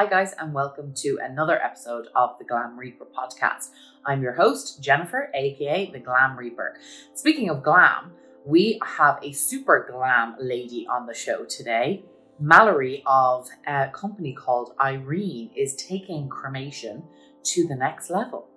Hi, guys, and welcome to another episode of the Glam Reaper podcast. I'm your host, Jennifer, aka the Glam Reaper. Speaking of glam, we have a super glam lady on the show today. Mallory of a company called Eirene is taking cremation to the next level.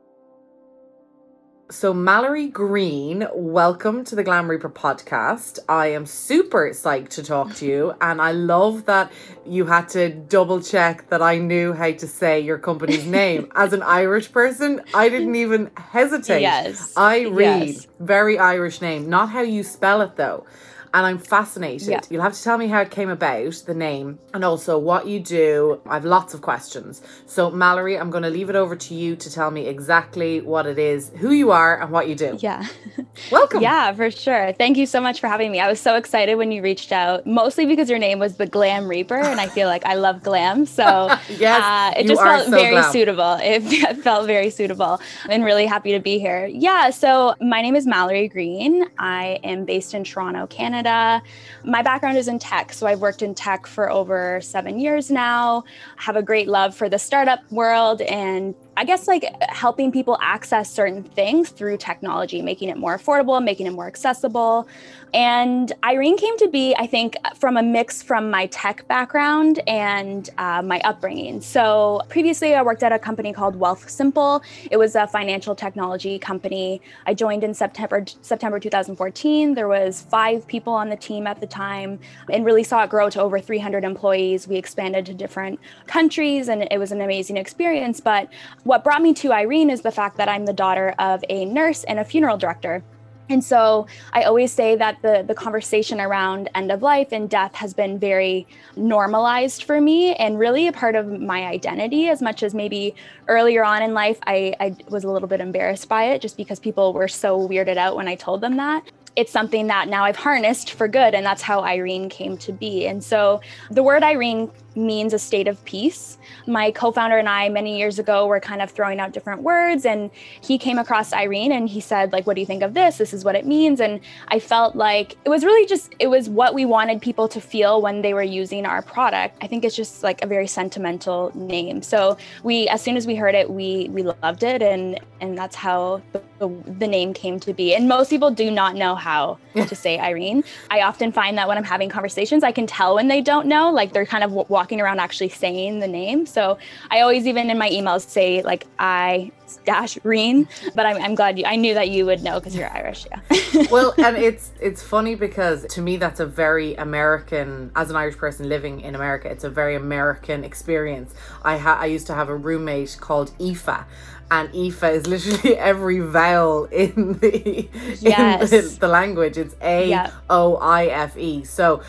So, Mallory Greene, welcome to the Glam Reaper podcast. I am super psyched to talk to you, and I love that you had to double check that I knew how to say your company's name. As an Irish person, I didn't even hesitate. Yes. Irene, Yes. very Irish name. Not how you spell it though. And I'm fascinated. Yeah. You'll have to tell me how it came about, the name, and also what you do. I have lots of questions. So, Mallory, I'm going to leave it over to you to tell me exactly what it is, who you are, and what you do. Yeah. Welcome. Yeah, for sure. Thank you so much for having me. I was so excited when you reached out, mostly because your name was the Glam Reaper, and I feel like I love glam. So Yes, uh, it just felt so very glam. suitable. It, it felt very suitable and really happy to be here. Yeah, so my name is Mallory Greene. I am based in Toronto, Canada. My background is in tech, so I've worked in tech for over seven years now. have a great love for the startup world and I guess like helping people access certain things through technology, making it more affordable, making it more accessible. And Eirene came to be, I think, from a mix from my tech background and uh, my upbringing. So previously, I worked at a company called Wealthsimple. It was a financial technology company. I joined in September September 2014. There was five people on the team at the time, and really saw it grow to over 300 employees. We expanded to different countries, and it was an amazing experience. But what brought me to Eirene is the fact that I'm the daughter of a nurse and a funeral director. And so I always say that the, the conversation around end of life and death has been very normalized for me and really a part of my identity as much as maybe earlier on in life I, I was a little bit embarrassed by it just because people were so weirded out when I told them that. It's something that now I've harnessed for good, and that's how Eirene came to be. And so the word Eirene means a state of peace. My co founder and I, many years ago, were kind of throwing out different words, and he came across Eirene and he said, like, what do you think of this? This is what it means. And I felt like it was really just, it was what we wanted people to feel when they were using our product. I think it's just like a very sentimental name. So we, as soon as we heard it, we we loved it, and and that's how the, the, name came to be. And most people do not know how to say Eirene. I often find that when I'm having conversations, I can tell when they don't know, like they're kind of w- walking around actually saying the name. So I always, even in my emails, say like I dash Reen. But I'm, I'm glad you. I knew that you would know because you're Irish. Yeah. well, and it's it's funny because to me that's a very American. As an Irish person living in America, it's a very American experience. I ha- I used to have a roommate called Aoife. And Aoife is literally every vowel in the Yes. in the, the language. It's A. O I F E. So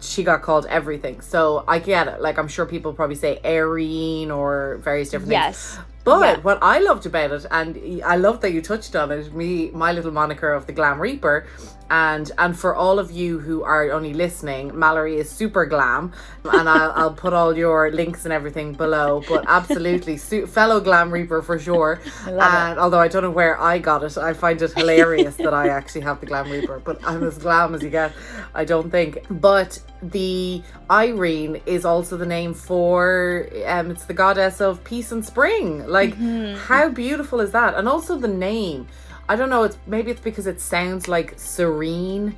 she got called everything. So I get it. Like I'm sure people probably say Irene or various different things. But Yeah. what I loved about it, and I love that you touched on it, me, my little moniker of the Glam Reaper, and and for all of you who are only listening, Mallory is super glam, and I'll, I'll put all your links and everything below. But absolutely, su- fellow Glam Reaper for sure. Love it. and although I don't know where I got it, I find it hilarious that I actually have the Glam Reaper. But I'm as glam as you get, I don't think. But the Eirene is also the name for um it's the goddess of peace and spring. Like how beautiful is that? And also the name. I don't know, it's maybe it's because it sounds like serene,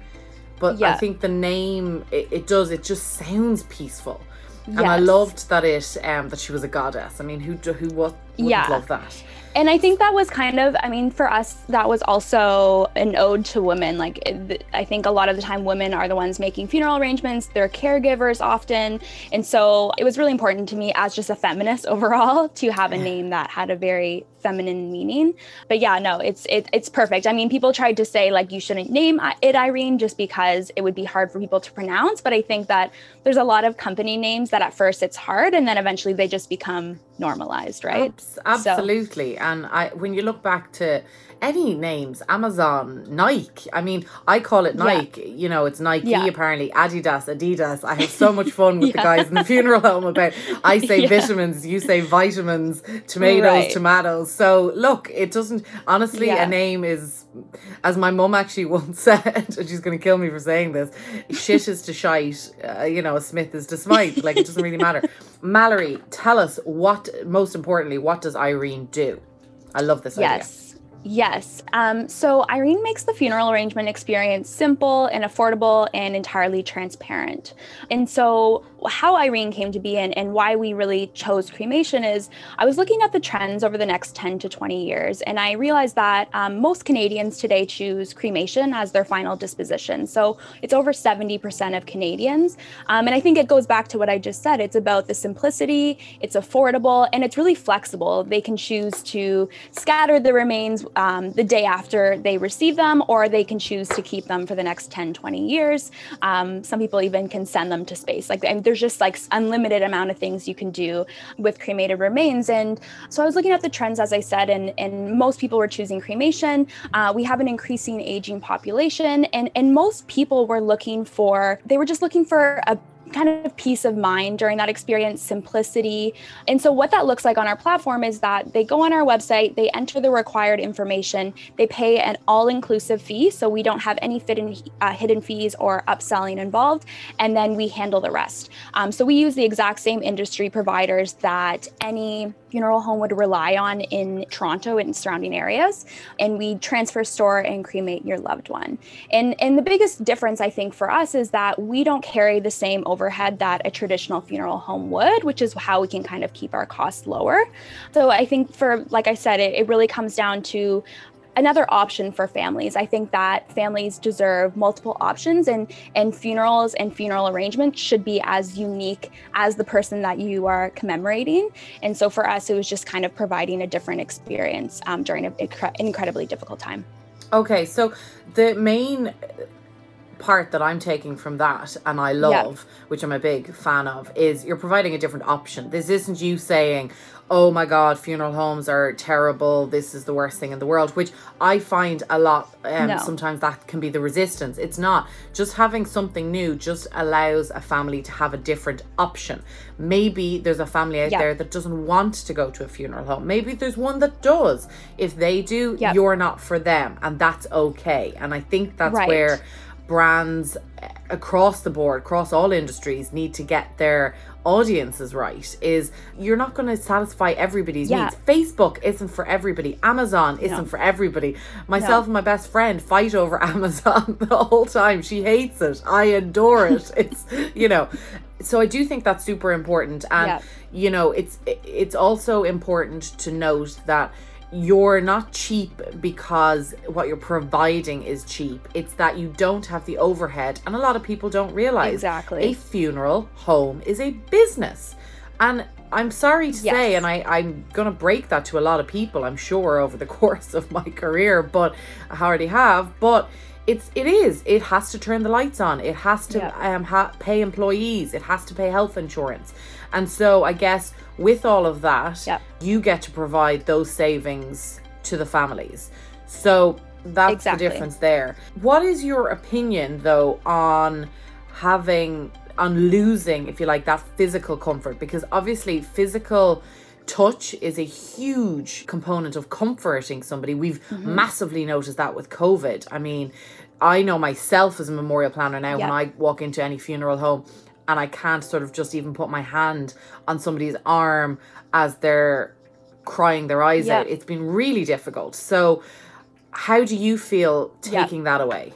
but yeah. I think the name it, it does it just sounds peaceful. And I loved that it um that she was a goddess. I mean, who who what wouldn't Yeah. love that? And I think that was kind of, I mean, for us, that was also an ode to women. Like, it- I think a lot of the time women are the ones making funeral arrangements, they're caregivers often. And so it was really important to me as just a feminist overall to have a name that had a very feminine meaning. But yeah, no, it's it, it's perfect. I mean, people tried to say like you shouldn't name it Eirene just because it would be hard for people to pronounce. But I think that there's a lot of company names that at first it's hard and then eventually they just become normalized, right? Abs- absolutely. And I when you look back to any names, Amazon, Nike. I mean, I call it Yeah. Nike. You know, it's Nike Yeah. apparently, Adidas, Adidas. I have so much fun with the guys in the funeral home about I say Yeah. vitamins, you say vitamins, tomatoes, Right. tomatoes. So look, it doesn't honestly Yeah. a name is as my mum actually once said, and she's gonna kill me for saying this, shit is to shite, uh, you know, a Smith is to smite. Like it doesn't really matter. Mallory, tell us what most importantly, what does Eirene do? I love this idea. Yes. Yes. Um, so Eirene makes the funeral arrangement experience simple and affordable and entirely transparent. And so, how Eirene came to be and, and why we really chose cremation is I was looking at the trends over the next 10 to 20 years, and I realized that um, most Canadians today choose cremation as their final disposition. So, it's over 70% of Canadians. Um, and I think it goes back to what I just said it's about the simplicity, it's affordable, and it's really flexible. They can choose to scatter the remains um, the day after they receive them, or they can choose to keep them for the next 10, 20 years. Um, some people even can send them to space. Like, and there's just like unlimited amount of things you can do with cremated remains. And so I was looking at the trends, as I said, and, and most people were choosing cremation. Uh, we have an increasing aging population, and, and most people were looking for, they were just looking for a kind of peace of mind during that experience, simplicity. And so, what that looks like on our platform is that they go on our website, they enter the required information, they pay an all inclusive fee. So, we don't have any hidden, uh, hidden fees or upselling involved. And then we handle the rest. Um, so, we use the exact same industry providers that any funeral home would rely on in Toronto and surrounding areas. And we transfer, store, and cremate your loved one. And, and the biggest difference, I think, for us is that we don't carry the same overhead that a traditional funeral home would, which is how we can kind of keep our costs lower. So I think for, like I said, it, it really comes down to another option for families. I think that families deserve multiple options and and funerals and funeral arrangements should be as unique as the person that you are commemorating. And so for us, it was just kind of providing a different experience um, during an incredibly difficult time. Okay, so the main part that I'm taking from that and I love, which I'm a big fan of, is you're providing a different option. This isn't you saying, oh my god, funeral homes are terrible, this is the worst thing in the world, which I find a lot, um, No. sometimes that can be the resistance. It's not. Just having something new just allows a family to have a different option. Maybe there's a family out Yeah. there that doesn't want to go to a funeral home. Maybe there's one that does. If they do, you're not for them, and that's okay. And I think that's Right. where brands across the board, across all industries, need to get their audiences right. Is you're not going to satisfy everybody's Yeah. needs. Facebook isn't for everybody. Amazon isn't No. for everybody. Myself and my best friend fight over Amazon the whole time. She hates it. I adore it. it's you know. So I do think that's super important, and Yeah. you know, it's it's also important to note that you're not cheap because what you're providing is cheap. It's that you don't have the overhead, and a lot of people don't realize Exactly. a funeral home is a business. And I'm sorry to say, and I, I'm gonna break that to a lot of people, I'm sure, over the course of my career, but I already have. But it's it is. It has to turn the lights on. It has to Yeah. um ha- pay employees. It has to pay health insurance. And so I guess with all of that, Yep. you get to provide those savings to the families. So that's Exactly. the difference there. What is your opinion though on having on losing, if you like, that physical comfort? Because obviously physical touch is a huge component of comforting somebody. We've Mm-hmm. massively noticed that with COVID. I mean, I know myself as a memorial planner now when I walk into any funeral home and I can't sort of just even put my hand on somebody's arm as they're crying their eyes Yeah. out. It's been really difficult. So, how do you feel Yeah. taking that away?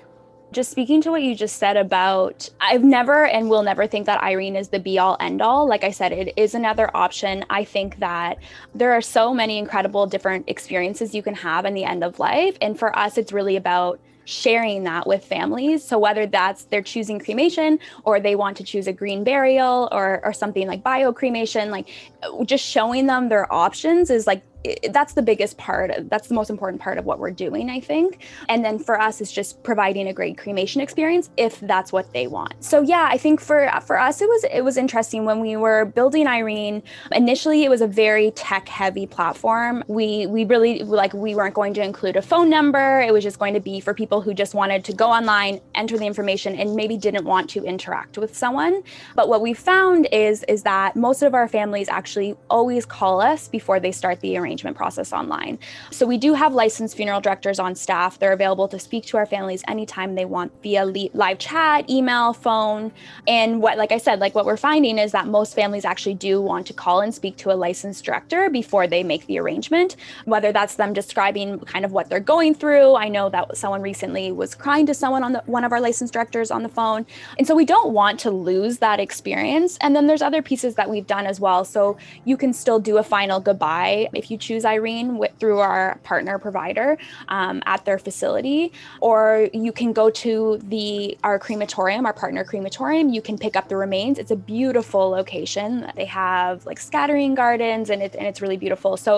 just speaking to what you just said about I've never and will never think that Eirene is the be all end all. Like I said, it is another option. I think that there are so many incredible different experiences you can have in the end of life. And for us, it's really about sharing that with families. So whether that's they're choosing cremation or they want to choose a green burial or or something like bio cremation, like uh, just showing them their options is like that's the biggest part that's the most important part of what we're doing i think. And then for us it's just providing a great cremation experience if that's what they want. So yeah i think for for us it was it was interesting. When we were building eirene initially it was a very tech heavy platform. We we really like we weren't going to include a phone number. It was just going to be for people who just wanted to go online enter the information and maybe didn't want to interact with someone. But what we found is is that most of our families actually always call us before they start the arrangement arrangement process online. So we do have licensed funeral directors on staff. They're available to speak to our families anytime they want via live chat, email, phone. And what, like I said, like what we're finding is that most families actually do want to call and speak to a licensed director before they make the arrangement, whether that's them describing kind of what they're going through. I know that someone recently was crying to someone on the, one of our licensed directors on the phone. And so we don't want to lose that experience. And then there's other pieces that we've done as well. So you can still do a final goodbye if you choose Eirene with, through our partner provider um, at their facility, or you can go to the our crematorium, our partner crematorium. You can pick up the remains. It's a beautiful location. They have like scattering gardens, and, it, and it's really beautiful. So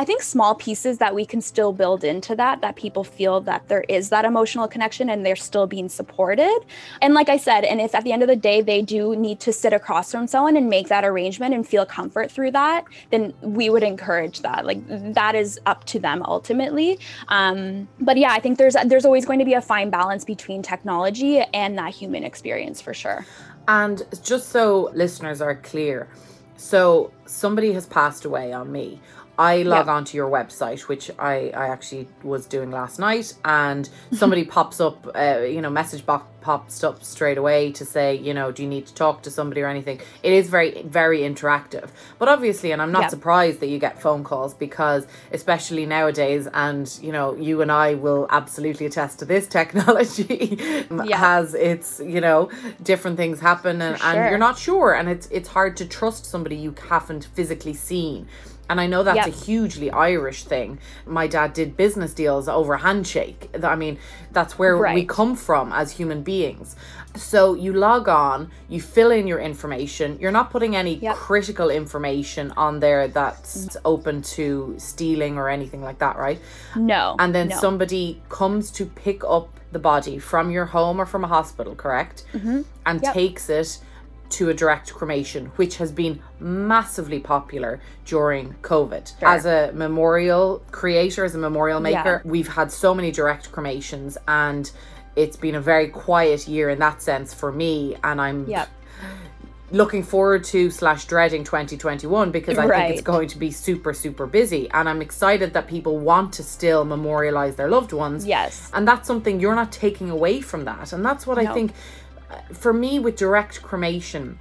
I think small pieces that we can still build into that, that people feel that there is that emotional connection and they're still being supported. And like I said, and if at the end of the day they do need to sit across from someone and make that arrangement and feel comfort through that, then we would encourage that. Like that is up to them ultimately. Um, but yeah, I think there's there's always going to be a fine balance between technology and that human experience for sure. And just so listeners are clear, so somebody has passed away on me. I log yep. onto your website, which I, I actually was doing last night, and somebody pops up, uh, you know, message box pops up straight away to say, you know, do you need to talk to somebody or anything? It is very, very interactive. But obviously, and I'm not yep. surprised that you get phone calls because, especially nowadays, and you know, you and I will absolutely attest to this technology yep. has its, you know, different things happen, and, sure. and you're not sure, and it's it's hard to trust somebody you haven't physically seen. And I know that's yep. a hugely Irish thing. My dad did business deals over handshake. I mean, that's where right. we come from as human beings. So you log on, you fill in your information. You're not putting any yep. critical information on there that's open to stealing or anything like that, right? No. And then no. somebody comes to pick up the body from your home or from a hospital, correct? Mm-hmm. And yep. takes it to a direct cremation, which has been massively popular during COVID. Sure. As a memorial creator, as a memorial maker, yeah. we've had so many direct cremations and it's been a very quiet year in that sense for me. And I'm yep. looking forward to slash dreading 2021 because I right. think it's going to be super, super busy. And I'm excited that people want to still memorialize their loved ones. Yes. And that's something you're not taking away from that. And that's what no. I think for me with direct cremation,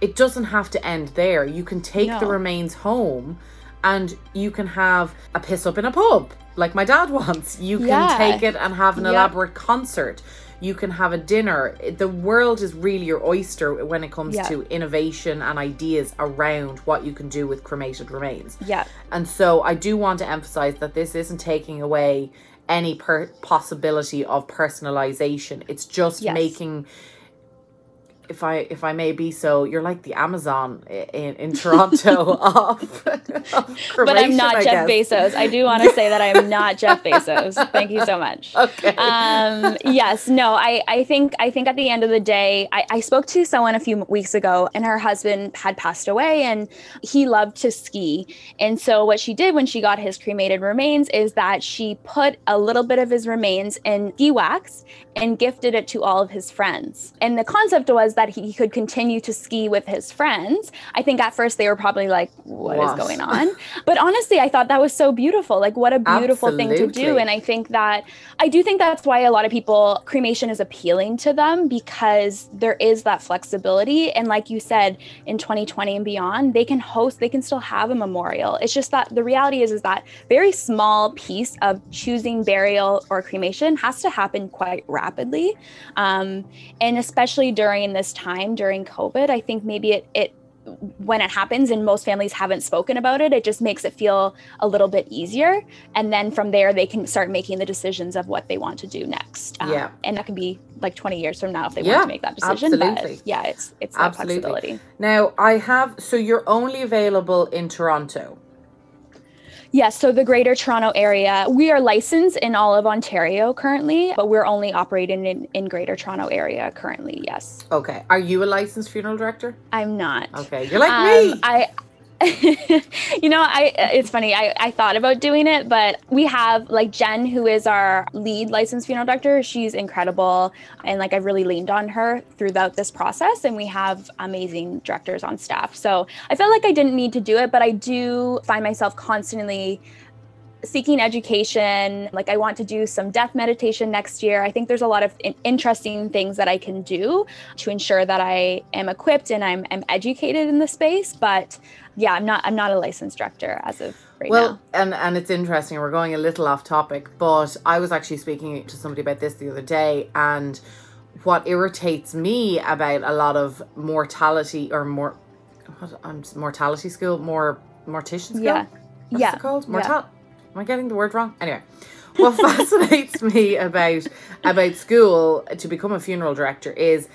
it doesn't have to end there. You can take no. the remains home and you can have a piss up in a pub like my dad wants. You can yeah. take it and have an yep. elaborate concert. You can have a dinner. The world is really your oyster when it comes yep. to innovation and ideas around what you can do with cremated remains. Yeah. And so I do want to emphasize that this isn't taking away any per- possibility of personalization. It's just yes. making if I if I may be so, you're like the Amazon in, in Toronto of, of But I'm not I Jeff guess. Bezos. I do want to say that I am not Jeff Bezos. Thank you so much. Okay. Um, yes, no, I, I think I think at the end of the day, I, I spoke to someone a few weeks ago and her husband had passed away and he loved to ski. And so what she did when she got his cremated remains is that she put a little bit of his remains in ski wax and gifted it to all of his friends. And the concept was that he could continue to ski with his friends. I think at first they were probably like, "What is going on? But honestly, I thought that was so beautiful. Like, what a beautiful Absolutely. thing to do. And I think that, I do think that's why a lot of people, cremation is appealing to them because there is that flexibility. And like you said, in 2020 and beyond, they can host, they can still have a memorial. It's just that the reality is, is that very small piece of choosing burial or cremation has to happen quite rapidly. Um, and especially during this time during COVID, I think maybe it, it when it happens and most families haven't spoken about it, it just makes it feel a little bit easier. And then from there, they can start making the decisions of what they want to do next. Um, yeah. And that can be like 20 years from now if they yeah, want to make that decision. Absolutely. But yeah, it's, it's that absolutely. flexibility. Now, I have, so you're only available in Toronto. Yes, so the Greater Toronto Area, we are licensed in all of Ontario currently, but we're only operating in, in Greater Toronto Area currently, yes. Okay. Are you a licensed funeral director? I'm not. Okay. You're like um, me. I you know, I uh, it's funny. I, I thought about doing it, but we have like Jen, who is our lead licensed funeral director. She's incredible, and like I've really leaned on her throughout this process. And we have amazing directors on staff. So I felt like I didn't need to do it, but I do find myself constantly seeking education. Like, I want to do some death meditation next year. I think there's a lot of interesting things that I can do to ensure that I am equipped and I'm, I'm educated in the space. But yeah, I'm not I'm not a licensed director as of right well, now. and and it's interesting. We're going a little off topic, but I was actually speaking to somebody about this the other day, and what irritates me about a lot of mortality or more, what, um, mortality school, more mortician school. Yeah, What's yeah, it called? yeah. Mortal. Am I getting the word wrong? Anyway, what fascinates me about about school to become a funeral director is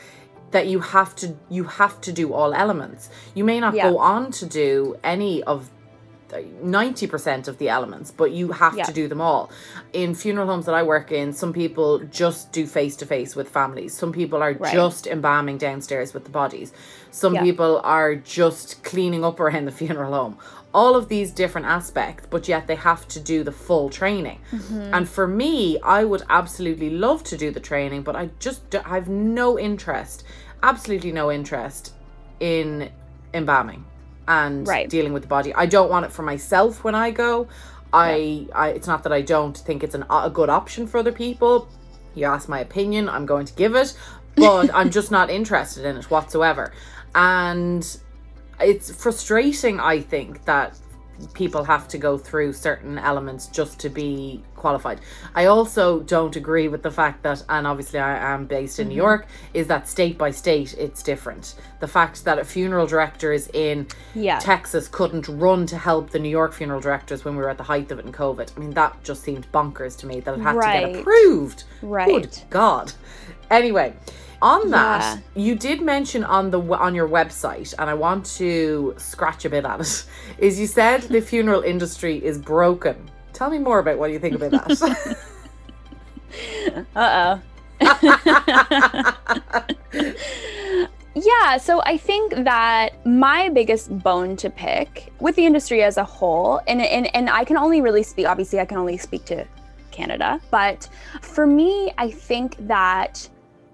that you have to you have to do all elements. You may not Yeah. go on to do any of 90% of the elements, but you have Yeah. to do them all. In funeral homes that I work in, some people just do face to face with families. Some people are Right. just embalming downstairs with the bodies. Some Yeah. people are just cleaning up around the funeral home. All of these different aspects, but yet they have to do the full training. Mm-hmm. And for me, I would absolutely love to do the training, but I just I have no interest, absolutely no interest in embalming and Right. dealing with the body. I don't want it for myself when I go. I, I it's not that I don't think it's an, a good option for other people. You ask my opinion, I'm going to give it, but I'm just not interested in it whatsoever. And it's frustrating, I think, that people have to go through certain elements just to be qualified. I also don't agree with the fact that, and obviously I am based in New mm-hmm. York, is that state by state it's different. The fact that a funeral director is in Yeah. Texas couldn't run to help the New York funeral directors when we were at the height of it in COVID. I mean, that just seemed bonkers to me that it had to get approved. Right. Good God. Anyway, on that, Yeah. you did mention on the on your website, and I want to scratch a bit at it. Is you said the funeral industry is broken. Tell me more about what you think about that. Uh oh. yeah, so I think that my biggest bone to pick with the industry as a whole, and, and, and I can only really speak, obviously, I can only speak to Canada, but for me, I think that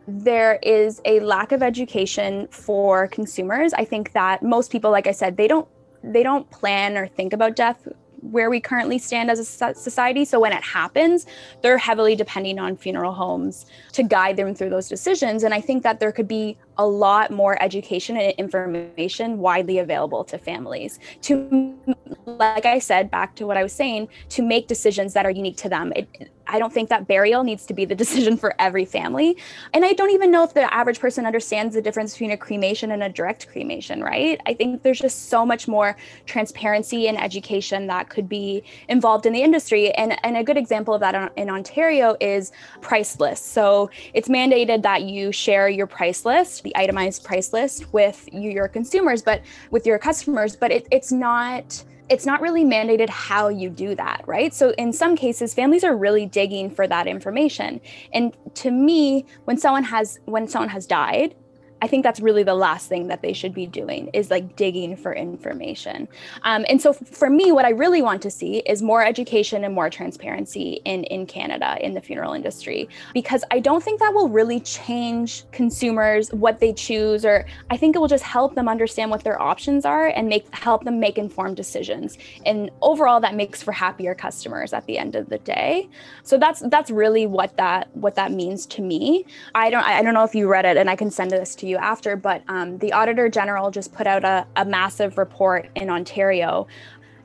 there is a lack of education for consumers. I think that most people, like I said, they don't they don't plan or think about death where we currently stand as a society. So when it happens, they're heavily depending on funeral homes to guide them through those decisions. And I think that there could be a lot more education and information widely available to families to, like I said, back to what I was saying, to make decisions that are unique to them. It, I don't think that burial needs to be the decision for every family. And I don't even know if the average person understands the difference between a cremation and a direct cremation, right? I think there's just so much more transparency and education that could be involved in the industry. And, and a good example of that in, Ontario is price lists. So it's mandated that you share your price list, the itemized price list with your consumers, but with your customers, but it, it's not it's not really mandated how you do that, right? So in some cases, families are really digging for that information. And to me, when someone has when someone has died, I think that's really the last thing that they should be doing is like digging for information. Um, and so for me, what I really want to see is more education and more transparency in, in Canada in the funeral industry, because I don't think that will really change consumers, what they choose, or I think it will just help them understand what their options are and make help them make informed decisions. And overall, that makes for happier customers at the end of the day. So that's that's really what that what that means to me. I don't I don't know if you read it, and I can send this to you after, but um, the Auditor General just put out a, a massive report in Ontario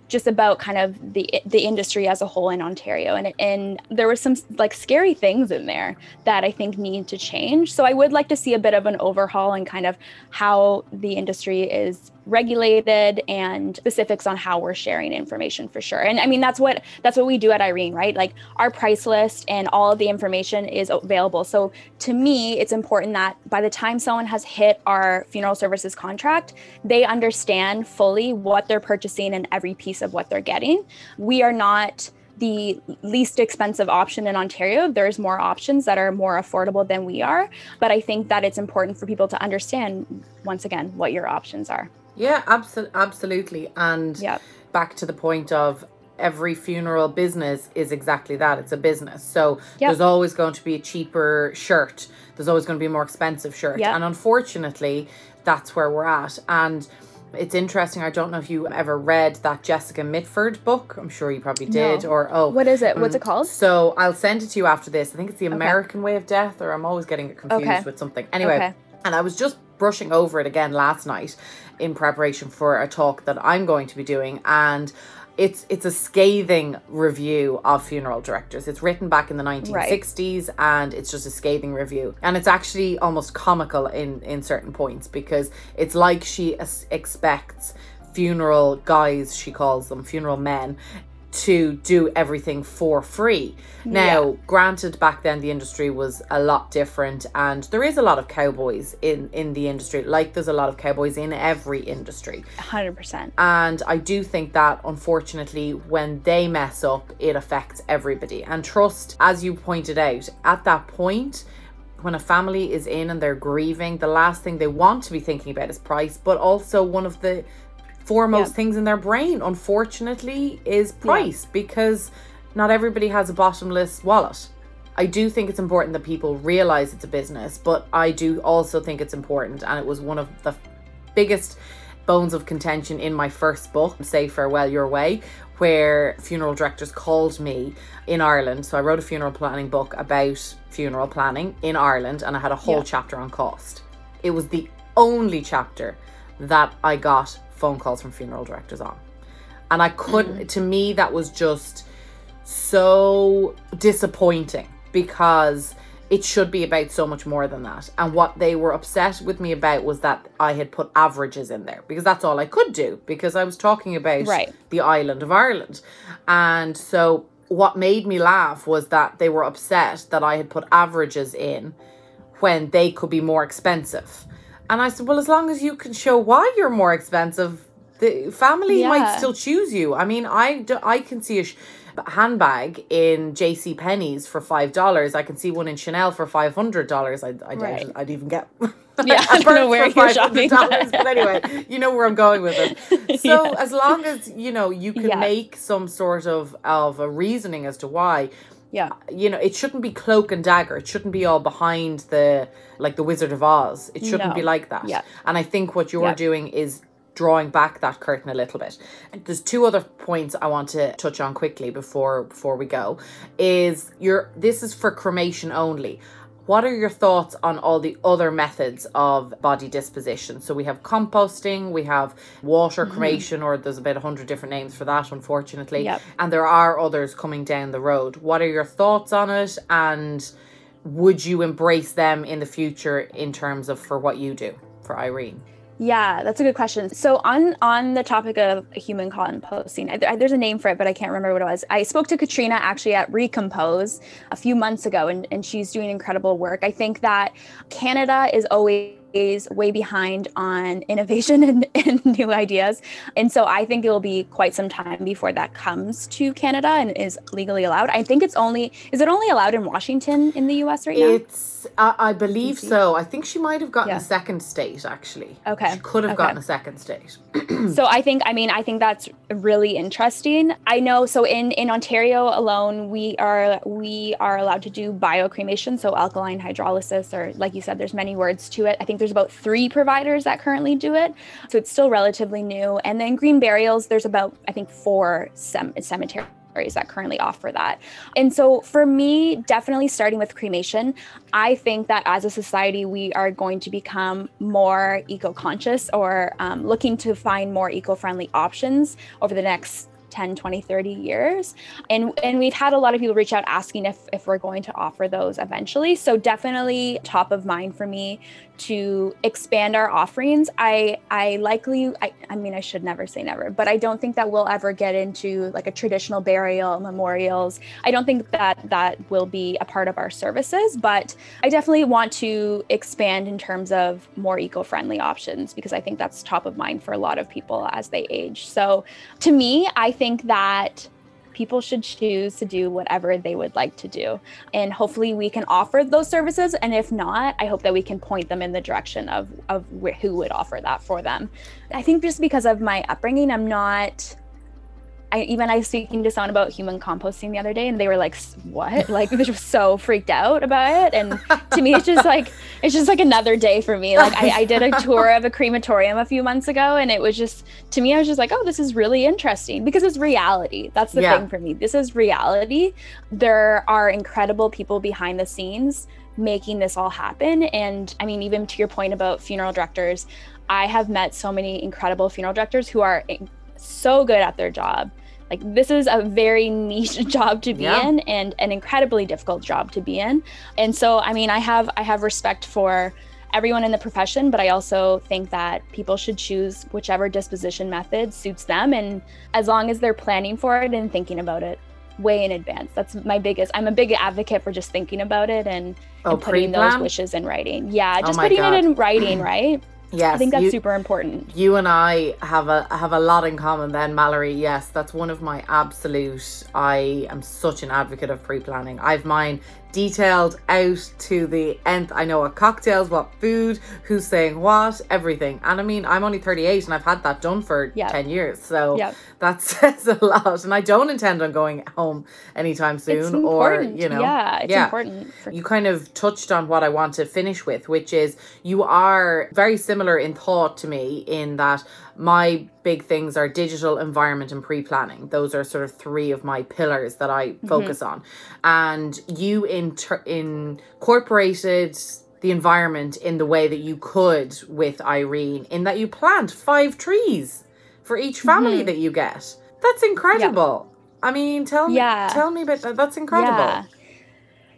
just about kind of the the industry as a whole in Ontario and and there were some like scary things in there that I think need to change. So I would like to see a bit of an overhaul and kind of how the industry is regulated and specifics on how we're sharing information for sure. And I mean that's what that's what we do at Eirene, right? Like our price list and all of the information is available. So to me, it's important that by the time someone has hit our funeral services contract, they understand fully what they're purchasing and every piece of what they're getting. We are not the least expensive option in Ontario. There's more options that are more affordable than we are. But I think that it's important for people to understand, once again, what your options are. Yeah, abso- absolutely. And Yep. back to the point of every funeral business is exactly that it's a business. So Yep. there's always going to be a cheaper shirt, there's always going to be a more expensive shirt. Yep. And unfortunately, that's where we're at. And it's interesting. I don't know if you ever read that Jessica Mitford book. I'm sure you probably did. No. Or oh, What is it? What's it mm, called? so I'll send it to you after this. I think it's the American Way of Death, or I'm always getting it confused Okay. with something. Anyway, Okay. and I was just brushing over it again last night in preparation for a talk that I'm going to be doing, and it's it's a scathing review of funeral directors. It's written back in the 1960s, and it's just a scathing review, and it's actually almost comical in in certain points because it's like she expects funeral guys she calls them funeral men to do everything for free. Now, granted, back then the industry was a lot different, and there is a lot of cowboys in in the industry, like there's a lot of cowboys in every industry. 100%. And I do think that unfortunately, when they mess up, it affects everybody. And trust, as you pointed out, at that point, when a family is in and they're grieving, the last thing they want to be thinking about is price, but also one of the foremost Yeah. things in their brain, unfortunately, is price because not everybody has a bottomless wallet. I do think it's important that people realize it's a business, but I do also think it's important, and it was one of the biggest bones of contention in my first book, Say Farewell Your Way, where funeral directors called me in Ireland. So I wrote a funeral planning book about funeral planning in Ireland, and I had a whole Yeah. chapter on cost. It was the only chapter that I got phone calls from funeral directors on. And I couldn't, mm. to me, that was just so disappointing because it should be about so much more than that. And what they were upset with me about was that I had put averages in there because that's all I could do because I was talking about Right. the island of Ireland. And so what made me laugh was that they were upset that I had put averages in when they could be more expensive. And I said, well, as long as you can show why you're more expensive, the family might still choose you. I mean, I, do, I can see a sh- handbag in J.C. Penney's for five dollars. I can see one in Chanel for five hundred dollars. I, I doubt Right. it. I'd even get. Yeah, I don't know where you're shopping. $500, But anyway, you know where I'm going with it. So Yeah. as long as you know you can Yeah. make some sort of of a reasoning as to why Yeah. you know, it shouldn't be cloak and dagger. It shouldn't be all behind the like the Wizard of Oz. It shouldn't No. be like that. Yeah. And I think what you're Yeah. doing is drawing back that curtain a little bit. There's two other points I want to touch on quickly before before we go. Is your this is for cremation only. What are your thoughts on all the other methods of body disposition? So we have composting, we have water Mm-hmm. cremation, or there's about a hundred different names for that, unfortunately Yep. and there are others coming down the road. What are your thoughts on it, and would you embrace them in the future in terms of for what you do for Eirene? Yeah, that's a good question. So on on the topic of human composting, I, I- there's a name for it, but I can't remember what it was. I spoke to Katrina actually at Recompose a few months ago, and, and she's doing incredible work. I think that Canada is always way behind on innovation and, and new ideas. And so I think it will be quite some time before that comes to Canada and is legally allowed. I think it's only, is it only allowed in Washington in the US right now? It's, I I believe DC? so. I think she might have gotten Yeah. a second state actually. Okay, She could have okay. gotten a second state. so I think I mean I think that's really interesting. I know so in in Ontario alone we are we are allowed to do biocremation so alkaline hydrolysis or like you said there's many words to it. I think there's about 3 providers that currently do it. So it's still relatively new and then green burials there's about I think 4 sem- cemeteries that currently offer that. And so for me, definitely starting with cremation, I think that as a society, we are going to become more eco conscious or um, looking to find more eco friendly options over the next 10 20 30 years and and we've had a lot of people reach out asking if if we're going to offer those eventually so definitely top of mind for me to expand our offerings i i likely I, I mean i should never say never but i don't think that we'll ever get into like a traditional burial memorials. I don't think that that will be a part of our services but i definitely want to expand in terms of more eco-friendly options because i think that's top of mind for a lot of people as they age. So to me i think that people should choose to do whatever they would like to do. And hopefully we can offer those services. And if not, I hope that we can point them in the direction of, of who would offer that for them. I think just because of my upbringing, I'm not I even I was speaking to someone about human composting the other day, and they were like, "What?" Like they were so freaked out about it. And to me, it's just like it's just like another day for me. Like I, I did a tour of a crematorium a few months ago, and it was just to me, I was just like, "Oh, this is really interesting," because it's reality. That's the yeah. thing for me. This is reality. There are incredible people behind the scenes making this all happen. And I mean, even to your point about funeral directors, I have met so many incredible funeral directors who are so good at their job. Like this is a very niche job to be yeah. in and an incredibly difficult job to be in. And so I mean I have I have respect for everyone in the profession, but I also think that people should choose whichever disposition method suits them and as long as they're planning for it and thinking about it way in advance. That's my biggest I'm a big advocate for just thinking about it and, oh, and putting pre-plan? those wishes in writing. Yeah, oh just oh putting God. it in writing, right? Yes, I think that's you, super important. You and I have a have a lot in common then, Mallory. Yes, that's one of my absolute I am such an advocate of pre-planning. I've mine detailed out to the nth. I know what cocktails, what food, who's saying what, everything. And I mean, I'm only 38 and I've had that done for yep. 10 years. So yep. that says a lot. And I don't intend on going home anytime soon. or, you know, yeah, it's yeah. important. For- you kind of touched on what I want to finish with, which is you are very similar in thought to me in that my big things are digital environment and pre-planning those are sort of three of my pillars that i mm-hmm. focus mm-hmm. on and you inter- incorporated the environment in the way that you could with eirene in that you plant five trees for each family mm-hmm. that you get that's incredible yeah. i mean tell me yeah. tell me about that that's incredible yeah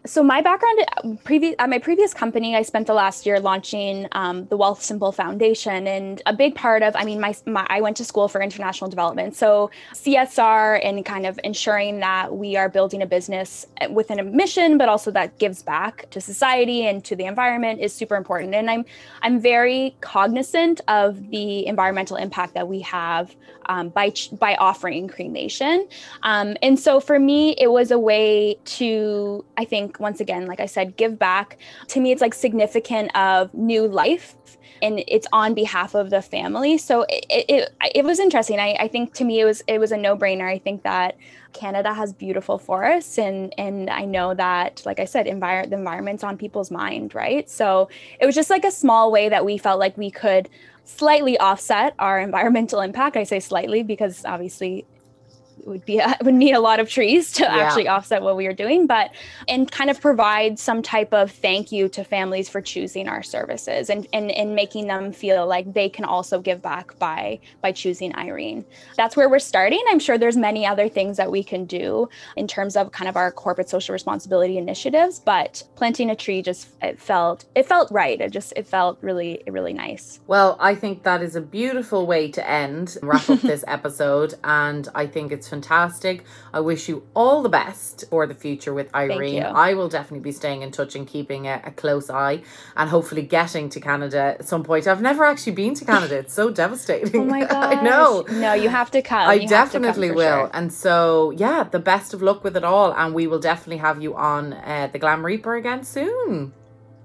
so my background previous at my previous company i spent the last year launching um, the Wealthsimple foundation. And a big part of i mean my, my, i went to school for international development. So csr and kind of ensuring that we are building a business within a mission but also that gives back to society and to the environment is super important. And i'm i'm very cognizant of the environmental impact that we have um, by by offering cremation. Um, and so for me it was a way to i think think once again, like I said, give back. To me, it's like significant of new life and it's on behalf of the family. So it, it, it was interesting. I, I think to me it was it was a no brainer. I think that Canada has beautiful forests and and I know that like I said envir- the environment's on people's mind right so it was just like a small way that we felt like we could slightly offset our environmental impact I say slightly because obviously would be a, would need a lot of trees to yeah. actually offset what we are doing but and kind of provide some type of thank you to families for choosing our services and and, and making them feel like they can also give back by by choosing eirene. That's where we're starting. I'm sure there's many other things that we can do in terms of kind of our corporate social responsibility initiatives but planting a tree just it felt it felt right. It just it felt really really nice. Well i think that is a beautiful way to end wrap up this episode and i think it's fantastic. I wish you all the best for the future with Eirene. I will definitely be staying in touch and keeping a, a, close eye and hopefully getting to Canada at some point. I've never actually been to Canada. It's so devastating. oh my god. I know. No, you have to come. I you definitely will. Sure. And so, yeah, the best of luck with it all. And we will definitely have you on uh, the Glam Reaper again soon.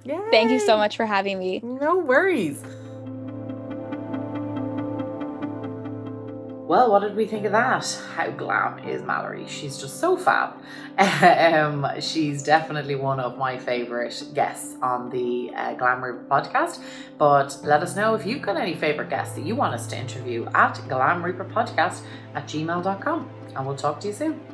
Yeah. Thank you so much for having me. No worries. Well, what did we think of that? How glam is Mallory? She's just so fab. Um, she's definitely one of my favourite guests on the uh, Glam Reaper podcast. But let us know if you've got any favourite guests that you want us to interview at Glam Reaper podcast at gmail.com. And we'll talk to you soon.